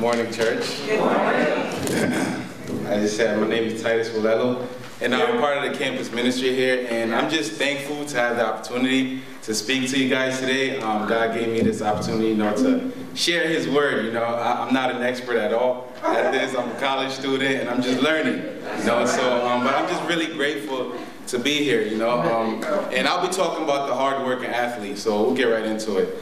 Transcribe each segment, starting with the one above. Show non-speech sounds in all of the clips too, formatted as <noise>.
morning, church. Good morning. I just said my name is Titus Walelo, and I'm part of the campus ministry here, and I'm just thankful to have the opportunity to speak to you guys today. Um, God gave me this opportunity, you know, to share His word. You know, I, am not an expert at all at this. I'm a college student, and I'm just learning. You know, so um, but I'm just really grateful to be here. You know, um, and I'll be talking about the hardworking athlete. So we'll get right into it.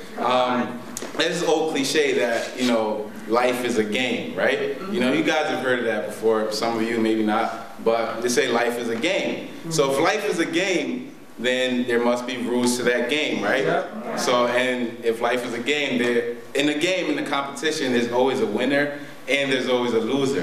This old cliche that you know life is a game, right? You know, you guys have heard of that before. Some of you maybe not, but they say life is a game. So if life is a game, then there must be rules to that game, right? So and if life is a game, there in the game in the competition, there's always a winner and there's always a loser.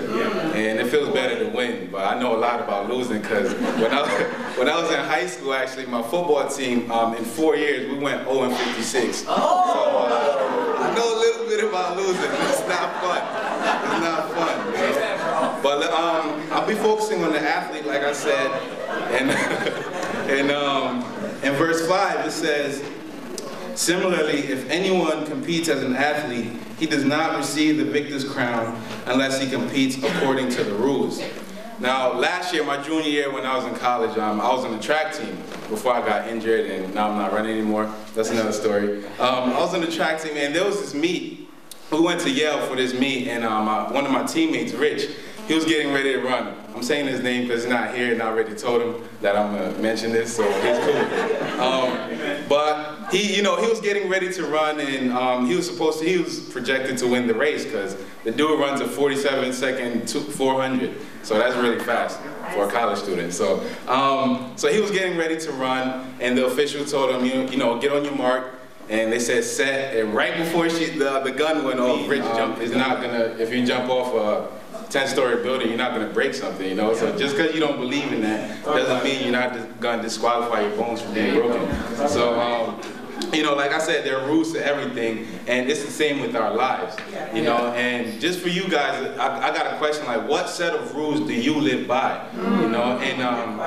And it feels better to win, but I know a lot about losing because when I, <laughs> when I was in high school, actually, my football team, um, in four years, we went 0 and 56. Oh. So uh, I know a little bit about losing. It's not fun. Not fun. But um, I'll be focusing on the athlete, like I said, and, <laughs> and um, in verse 5 it says, Similarly, if anyone competes as an athlete, he does not receive the victor's crown unless he competes according to the rules. Now, last year, my junior year when I was in college, um, I was on the track team before I got injured and now I'm not running anymore. That's another story. Um, I was on the track team and there was this meet. We went to Yale for this meet and um, uh, one of my teammates, Rich, he was getting ready to run. I'm saying his name because he's not here and I already told him that I'm gonna mention this, so he's cool. Um, but he, you know, he was getting ready to run and um, he was supposed to, he was projected to win the race because the dude runs a 47 second 400. So that's really fast for a college student. So, um, so he was getting ready to run and the official told him, you, you know, get on your mark, and they said set, and right before she, the, the gun went off, Rich um, is not gonna, if you jump off a 10-story building, you're not going to break something, you know? So just because you don't believe in that doesn't mean you're not going to disqualify your bones from being broken. So, um, you know, like I said, there are rules to everything, and it's the same with our lives, you know. And just for you guys, I, I got a question like, what set of rules do you live by, you know? And um,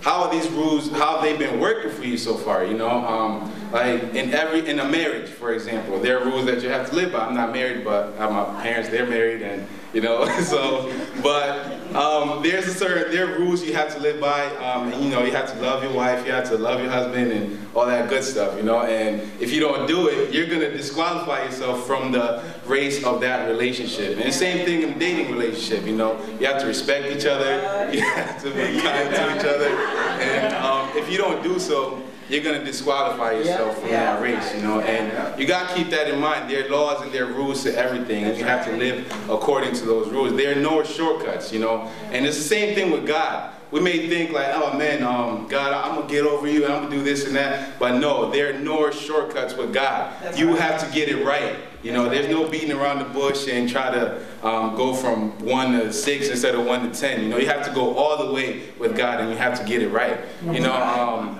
how are these rules? How have they been working for you so far? You know, um, like in every in a marriage, for example, there are rules that you have to live by. I'm not married, but my parents; they're married, and you know, <laughs> so, but um, there's a certain, there are rules you have to live by, um, and you know, you have to love your wife, you have to love your husband, and all that good stuff, you know, and if you don't do it, you're gonna disqualify yourself from the race of that relationship. And the same thing in dating relationship, you know, you have to respect each other, <laughs> you have to be kind to each other, and um, if you don't do so, you're going to disqualify yourself from that race, you know. And you got to keep that in mind. There are laws and there are rules to everything, and you have to live according to those rules. There are no shortcuts, you know. And it's the same thing with God. We may think like, oh man, um, God, I'm gonna get over you, I'm gonna do this and that. But no, there are no shortcuts with God. You have to get it right. You know, there's no beating around the bush and try to um, go from one to six instead of one to ten. You know, you have to go all the way with God and you have to get it right. You know, um,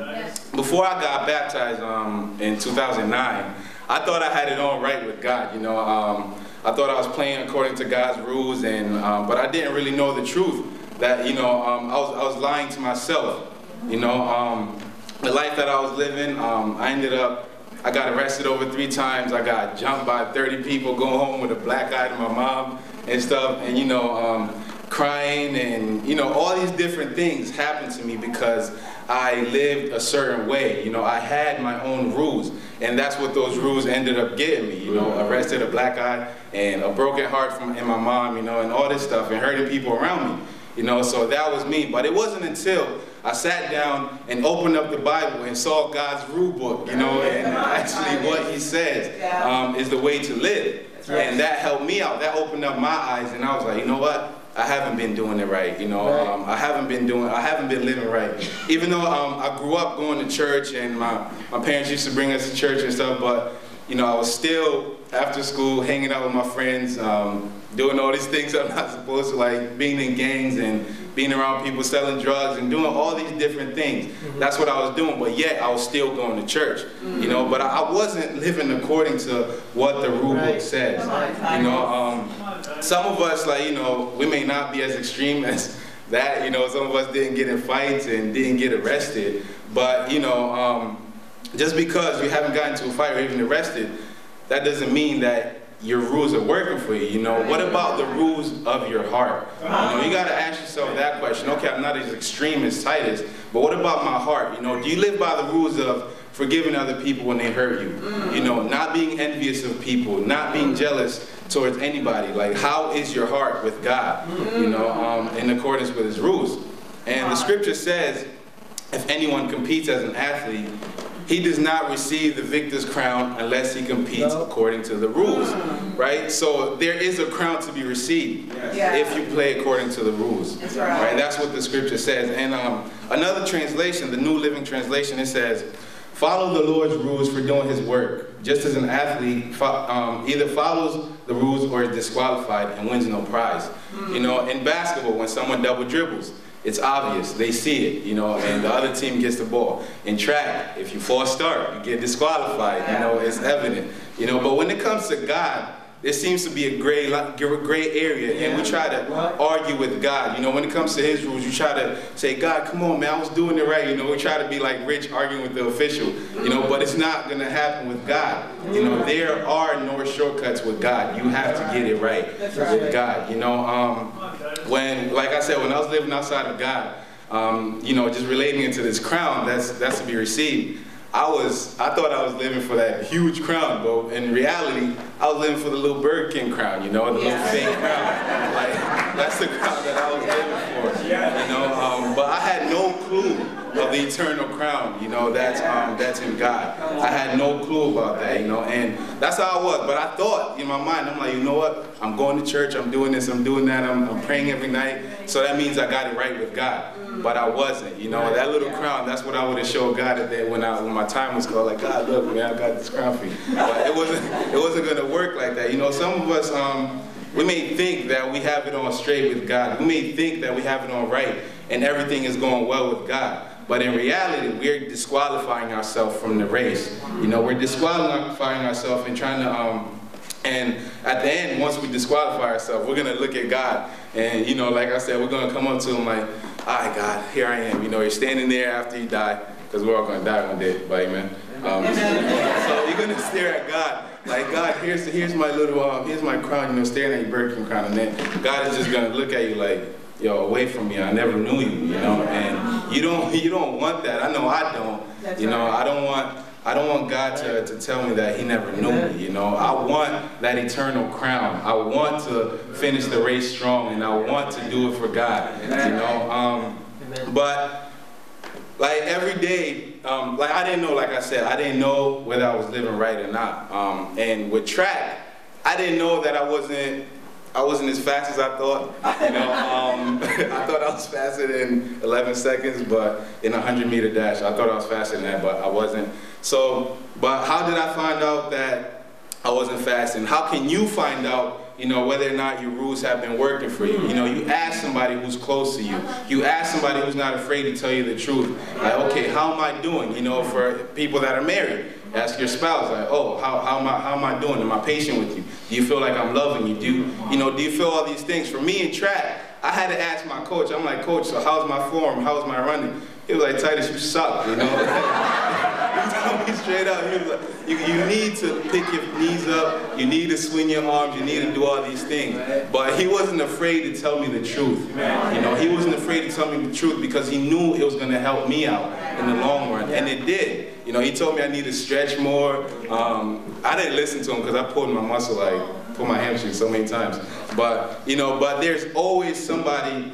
before I got baptized um, in 2009, I thought I had it all right with God. You know, um, I thought I was playing according to God's rules, and um, but I didn't really know the truth. That you know, um, I was I was lying to myself. You know, um, the life that I was living, um, I ended up. I got arrested over three times. I got jumped by 30 people, going home with a black eye to my mom and stuff. And you know, crying and you know all these different things happened to me because I lived a certain way. You know, I had my own rules, and that's what those rules ended up getting me. You know, arrested, a black eye, and a broken heart from in my mom. You know, and all this stuff, and hurting people around me. You know, so that was me. But it wasn't until I sat down and opened up the Bible and saw God's rule book. You know, and actually what He says um, is the way to live. And that helped me out. That opened up my eyes, and I was like, you know what? I haven't been doing it right, you know. Right. Um, I haven't been doing, I haven't been living right. Even though um, I grew up going to church and my, my parents used to bring us to church and stuff, but you know, I was still after school hanging out with my friends, um, doing all these things <laughs> I'm not supposed to, like being in gangs and being around people selling drugs and doing all these different things. Mm -hmm. That's what I was doing, but yet I was still going to church, mm -hmm. you know, but I, wasn't living according to what the rule book says, you know. Um, some of us, like, you know, we may not be as extreme <laughs> as that, you know, some of us didn't get in fights and didn't get arrested, but, you know, um, just because you haven't gotten into a fight or even arrested, that doesn't mean that your rules are working for you. You know, what about the rules of your heart? You know, you got to ask yourself that question. Okay, I'm not as extreme as Titus, but what about my heart? You know, do you live by the rules of forgiving other people when they hurt you? You know, not being envious of people, not being jealous towards anybody. Like, how is your heart with God? You know, um, in accordance with His rules. And the Scripture says, if anyone competes as an athlete, he does not receive the victor's crown unless he competes according to the rules, right? So there is a crown to be received Yeah. if you play according to the rules, That's right. That's what the scripture says. And um, another translation, the New Living Translation, it says, "Follow the Lord's rules for doing His work, just as an athlete fo- um, either follows the rules or is disqualified and wins no prize." You know, in basketball, when someone double dribbles. It's obvious. They see it, you know, and the other team gets the ball. In track, if you false start, you get disqualified. You know, it's evident. You know, but when it comes to God, there seems to be a gray, gray area, and we try to argue with God. You know, when it comes to His rules, you try to say, God, come on, man, I was doing it right. You know, we try to be like Rich arguing with the official. You know, but it's not gonna happen with God. You know, there are no shortcuts with God. You have to get it right with God. You know, um, when, like I said, when I was living outside of God, um, you know, just relating into this crown that's that's to be received. I was, I thought I was living for that huge crown, but in reality, I was living for the little Burger King crown, you know, the Yeah. little fake crown. Like, that's the crown that I was living for, you know. Um, but I had no clue the eternal crown, you know, that's um, that's in God. I had no clue about that, you know, and that's how I was. But I thought in my mind, I'm like, you know what? I'm going to church, I'm doing this, I'm doing that, I'm, I'm praying every night, so that means I got it right with God. But I wasn't, you know. That little crown, that's what I would have showed God at that when I when my time was called. Like, God, look, man, I got this crown for you. But it wasn't it wasn't gonna work like that. You know, some of us um, we may think that we have it on straight with God. We may think that we have it on right and everything is going well with God. But in reality, we're disqualifying ourselves from the race. You know, we're disqualifying ourselves and trying to um, and at the end, once we disqualify ourselves, we're gonna look at God, and you know, like I said, we're gonna come up to Him like, "All right, God, here I am." You know, you're standing there after you die, because we're all gonna die one day, but amen. Um, <laughs> so you're gonna stare at God, like God, here's here's my little, um, here's my crown, you know, staring at your Burger King crown, and then God is just gonna look at you like, "Yo, away from me, I never knew you," you know, and you don't <laughs> you don't want that. I know I don't. That's You know, right. I don't want I don't want God to, to tell me that he never knew me, you know. I want that eternal crown. I want to finish the race strong and I want to do it for God, you know. Um, but like every day, um, like I didn't know, like I said, I didn't know whether I was living right or not. Um, and with track, I didn't know that I wasn't I wasn't as fast as I thought. You know, um, <laughs> I thought I was faster than 11 seconds, but in a 100 meter dash, I thought I was faster than that, but I wasn't. So, but how did I find out that I wasn't fast? And how can you find out, you know, whether or not your rules have been working for you? You know, you ask somebody who's close to you. You ask somebody who's not afraid to tell you the truth. Like, okay, how am I doing? You know, for people that are married. Ask your spouse, like, oh, how, how, am I, how am I doing? Am I patient with you? Do you feel like I'm loving you? Do you, you know, do you feel all these things? For me in track, I had to ask my coach. I'm like, coach, so how's my form? How's my running? He was like, Titus, you suck, you know? <laughs> straight up. He was like, you, you need to pick your knees up. You need to swing your arms. You need to do all these things. But he wasn't afraid to tell me the truth. You know, he wasn't afraid to tell me the truth because he knew it was going to help me out in the long run. And it did. You know, he told me I need to stretch more. Um, I didn't listen to him because I pulled my muscle, like, pulled my hamstring so many times. But, you know, but there's always somebody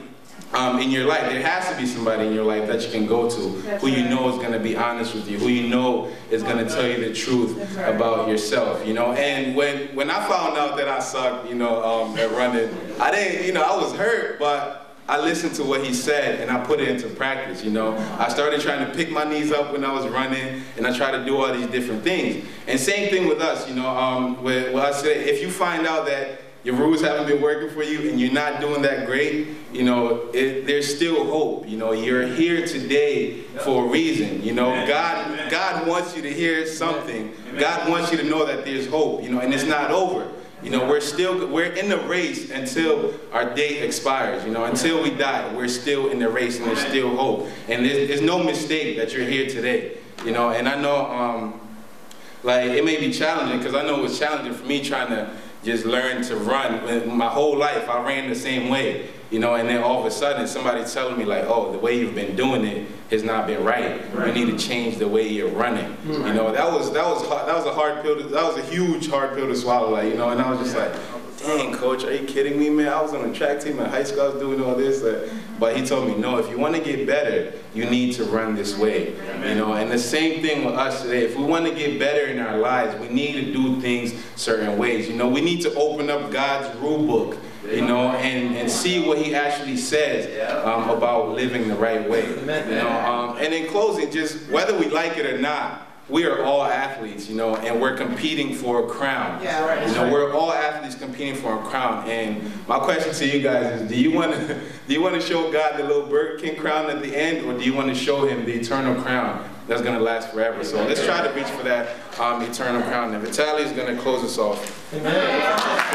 um, in your life. There has to be somebody in your life that you can go to That's who you know is going to be honest with you, who you know is going to tell you the truth right. about yourself, you know. And when when I found out that I sucked, you know, um, at running, I didn't, you know, I was hurt, but I listened to what he said and I put it into practice, you know. I started trying to pick my knees up when I was running and I tried to do all these different things. And same thing with us, you know, um, with, with us today. If you find out that your rules haven't been working for you and you're not doing that great, you know, it, there's still hope. You know, you're here today for a reason. You know, God, God wants you to hear something. God wants you to know that there's hope. You know, and it's not over. You know, we're still we're in the race until our date expires. You know, until we die, we're still in the race, and there's still hope. And there's, there's no mistake that you're here today. You know, and I know. Um, like it may be challenging because I know it was challenging for me trying to just learned to run. My whole life, I ran the same way, you know, and then all of a sudden, somebody telling me like, oh, the way you've been doing it has not been right. You need to change the way you're running. You know, that was that was that was a hard pill. To, that was a huge hard pill to swallow, like you know. And I was just like, dang, coach, are you kidding me, man? I was on the track team in high school. I was doing all this, uh, but he told me, no. If you want to get better, you need to run this way. You know, and the same thing with us today. If we want to get better in our lives, we need to do things certain ways. You know, we need to open up God's rule book. You know, and, and see what he actually says um, about living the right way. You know, um, and in closing, just whether we like it or not, we are all athletes, you know, and we're competing for a crown. Yeah, right. You know, we're all competing for a crown. And my question to you guys is, do you want to <laughs> do you want to show God the little Burger King crown at the end, or do you want to show Him the eternal crown that's going to last forever? So let's try to reach for that um, eternal crown. And Vitalij is going to close us off. Amen.